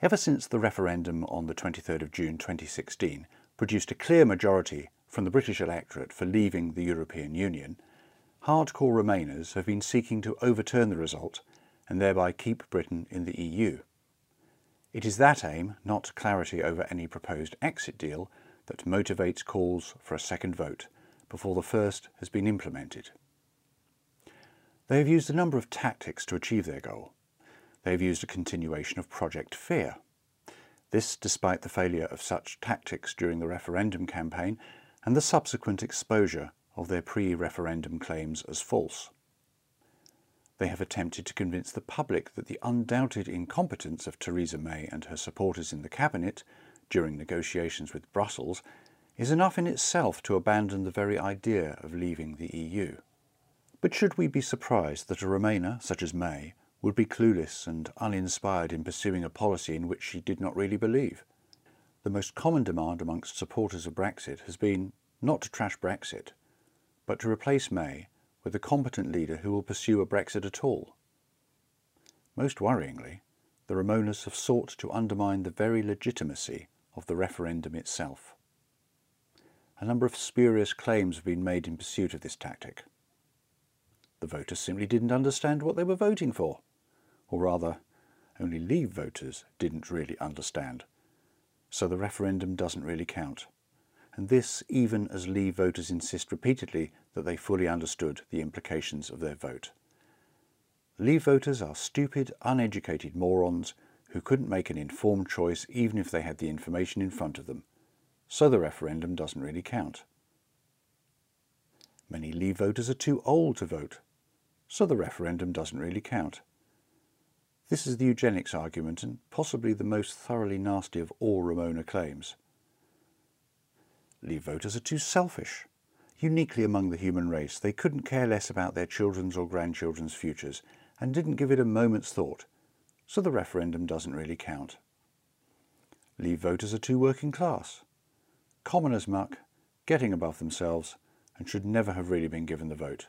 Ever since the referendum on the 23rd of June 2016 produced a clear majority from the British electorate for leaving the European Union, hardcore Remainers have been seeking to overturn the result and thereby keep Britain in the EU. It is that aim, not clarity over any proposed exit deal, that motivates calls for a second vote before the first has been implemented. They have used a number of tactics to achieve their goal. They have used a continuation of Project Fear. This despite the failure of such tactics during the referendum campaign and the subsequent exposure of their pre-referendum claims as false. They have attempted to convince the public that the undoubted incompetence of Theresa May and her supporters in the Cabinet during negotiations with Brussels is enough in itself to abandon the very idea of leaving the EU. But should we be surprised that a Remainer such as May would be clueless and uninspired in pursuing a policy in which she did not really believe? The most common demand amongst supporters of Brexit has been not to trash Brexit, but to replace May with a competent leader who will pursue a Brexit at all. Most worryingly, the Remoaners have sought to undermine the very legitimacy of the referendum itself. A number of spurious claims have been made in pursuit of this tactic. The voters simply didn't understand what they were voting for. Or rather, only Leave voters didn't really understand. So the referendum doesn't really count. And this even as Leave voters insist repeatedly that they fully understood the implications of their vote. Leave voters are stupid, uneducated morons who couldn't make an informed choice even if they had the information in front of them. So the referendum doesn't really count. Many Leave voters are too old to vote, so the referendum doesn't really count. This is the eugenics argument and possibly the most thoroughly nasty of all Remoaner claims. Leave voters are too selfish. Uniquely among the human race, they couldn't care less about their children's or grandchildren's futures and didn't give it a moment's thought, so the referendum doesn't really count. Leave voters are too working class. Common as muck, getting above themselves, and should never have really been given the vote.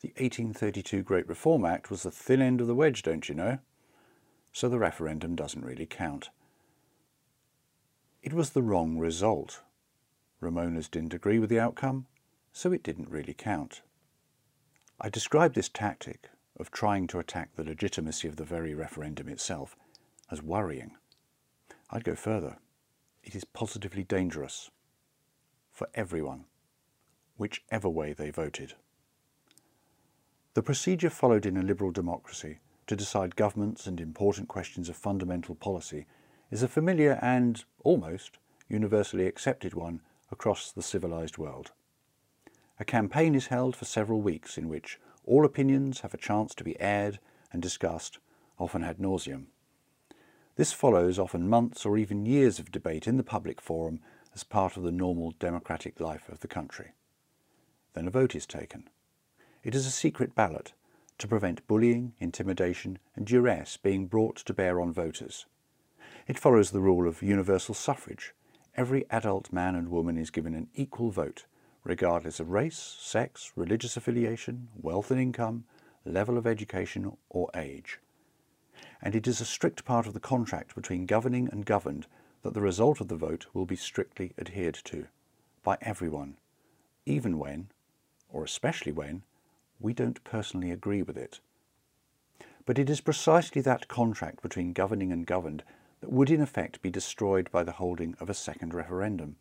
The 1832 Great Reform Act was the thin end of the wedge, don't you know? So the referendum doesn't really count. It was the wrong result. Remoaners didn't agree with the outcome, so it didn't really count. I described this tactic of trying to attack the legitimacy of the very referendum itself as worrying. I'd go further. It is positively dangerous for everyone, whichever way they voted. The procedure followed in a liberal democracy to decide governments and important questions of fundamental policy is a familiar and, almost, universally accepted one across the civilized world. A campaign is held for several weeks in which all opinions have a chance to be aired and discussed, often ad nauseum. This follows often months or even years of debate in the public forum as part of the normal democratic life of the country. Then a vote is taken. It is a secret ballot to prevent bullying, intimidation and duress being brought to bear on voters. It follows the rule of universal suffrage. Every adult man and woman is given an equal vote, regardless of race, sex, religious affiliation, wealth and income, level of education or age. And it is a strict part of the contract between governing and governed that the result of the vote will be strictly adhered to by everyone, even when, or especially when, we don't personally agree with it. But it is precisely that contract between governing and governed that would in effect be destroyed by the holding of a second referendum.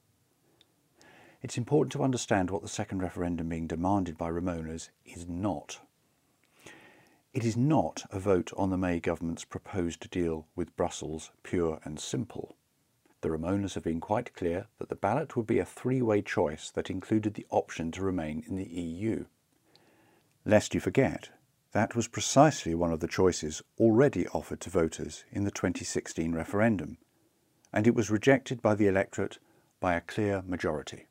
It's important to understand what the second referendum being demanded by Remoaners is not. It is not a vote on the May government's proposed deal with Brussels, pure and simple. The Remoaners have been quite clear that the ballot would be a three-way choice that included the option to remain in the EU. Lest you forget, that was precisely one of the choices already offered to voters in the 2016 referendum, and it was rejected by the electorate by a clear majority.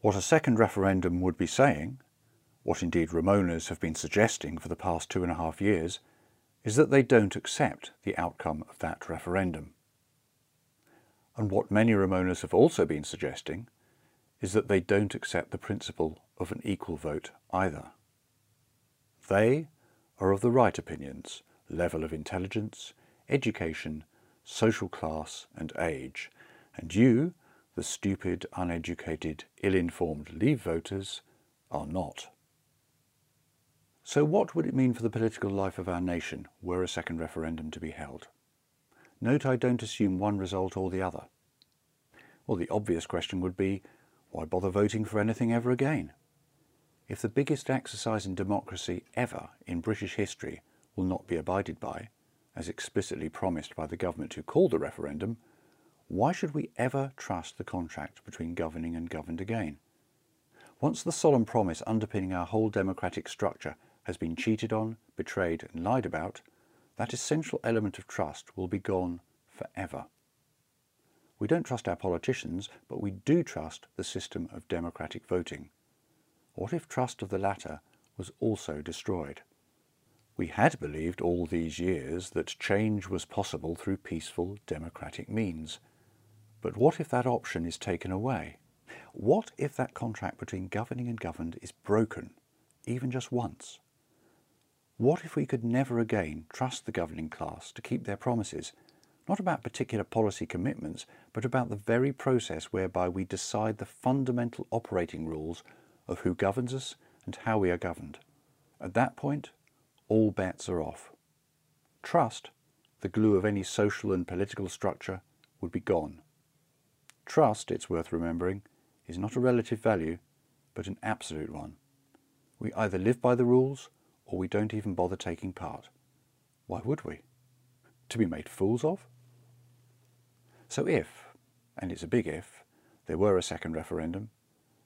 What a second referendum would be saying, what indeed Remoaners have been suggesting for the past two and a half years, is that they don't accept the outcome of that referendum. And what many Remoaners have also been suggesting is that they don't accept the principle of an equal vote either. They are of the right opinions, level of intelligence, education, social class and age, and you, the stupid, uneducated, ill-informed Leave voters, are not. So what would it mean for the political life of our nation were a second referendum to be held? Note I don't assume one result or the other. Well, the obvious question would be, why bother voting for anything ever again? If the biggest exercise in democracy ever in British history will not be abided by, as explicitly promised by the government who called the referendum, why should we ever trust the contract between governing and governed again? Once the solemn promise underpinning our whole democratic structure has been cheated on, betrayed and lied about, that essential element of trust will be gone forever. We don't trust our politicians, but we do trust the system of democratic voting. What if trust of the latter was also destroyed? We had believed all these years that change was possible through peaceful democratic means. But what if that option is taken away? What if that contract between governing and governed is broken, even just once? What if we could never again trust the governing class to keep their promises, not about particular policy commitments, but about the very process whereby we decide the fundamental operating rules of who governs us and how we are governed? At that point, all bets are off. Trust, the glue of any social and political structure, would be gone. Trust, it's worth remembering, is not a relative value, but an absolute one. We either live by the rules or we don't even bother taking part. Why would we? To be made fools of? So if, and it's a big if, there were a second referendum,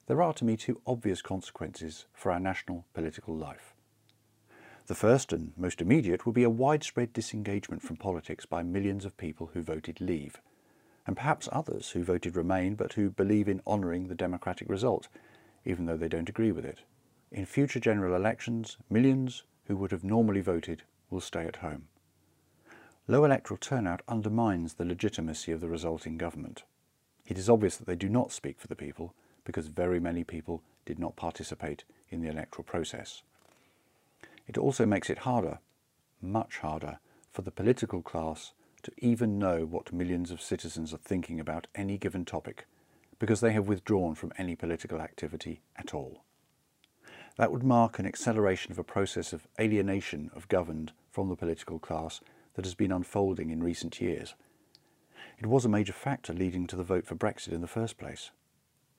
there are to me two obvious consequences for our national political life. The first and most immediate will be a widespread disengagement from politics by millions of people who voted Leave, and perhaps others who voted Remain but who believe in honouring the democratic result, even though they don't agree with it. In future general elections, millions who would have normally voted will stay at home. Low electoral turnout undermines the legitimacy of the resulting government. It is obvious that they do not speak for the people because very many people did not participate in the electoral process. It also makes it harder, much harder, for the political class to even know what millions of citizens are thinking about any given topic, because they have withdrawn from any political activity at all. That would mark an acceleration of a process of alienation of governed from the political class that has been unfolding in recent years. It was a major factor leading to the vote for Brexit in the first place.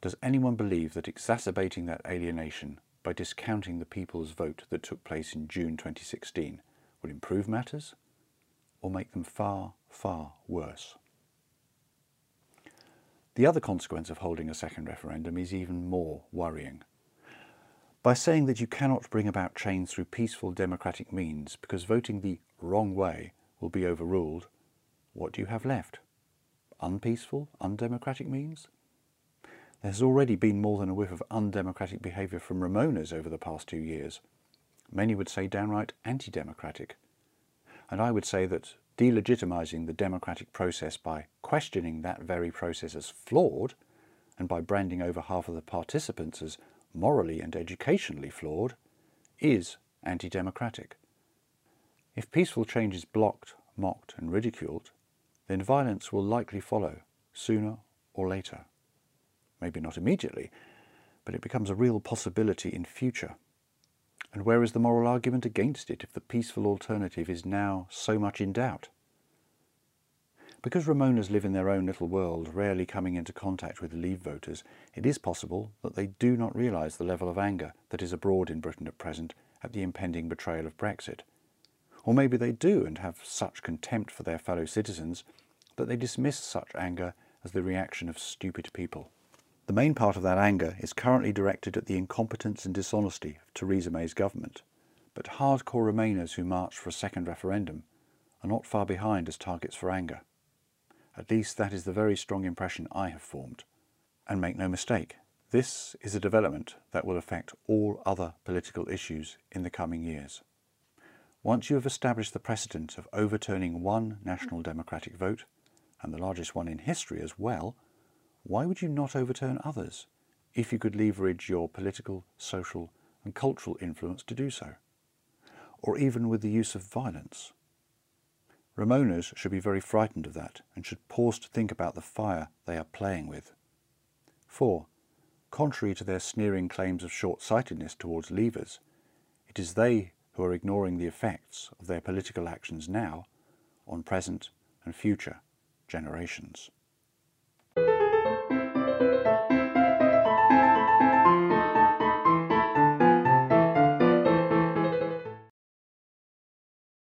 Does anyone believe that exacerbating that alienation by discounting the people's vote that took place in June 2016 will improve matters or make them far, far worse. The other consequence of holding a second referendum is even more worrying. By saying that you cannot bring about change through peaceful democratic means because voting the wrong way will be overruled, what do you have left? Unpeaceful, undemocratic means? There has already been more than a whiff of undemocratic behaviour from Remoaners over the past two years. Many would say downright anti-democratic. And I would say that delegitimising the democratic process by questioning that very process as flawed, and by branding over half of the participants as morally and educationally flawed, is anti-democratic. If peaceful change is blocked, mocked and ridiculed, then violence will likely follow, sooner or later maybe not immediately, but it becomes a real possibility in future. And where is the moral argument against it if the peaceful alternative is now so much in doubt? Because Remoaners live in their own little world, rarely coming into contact with Leave voters, it is possible that they do not realise the level of anger that is abroad in Britain at present at the impending betrayal of Brexit. Or maybe they do and have such contempt for their fellow citizens that they dismiss such anger as the reaction of stupid people. The main part of that anger is currently directed at the incompetence and dishonesty of Theresa May's government, but hardcore Remainers who marched for a second referendum are not far behind as targets for anger. At least that is the very strong impression I have formed. And make no mistake, this is a development that will affect all other political issues in the coming years. Once you have established the precedent of overturning one national democratic vote, and the largest one in history as well, why would you not overturn others if you could leverage your political, social and cultural influence to do so? Or even with the use of violence? Remoaners should be very frightened of that and should pause to think about the fire they are playing with. 4. Contrary to their sneering claims of short sightedness towards leavers, it is they who are ignoring the effects of their political actions now on present and future generations.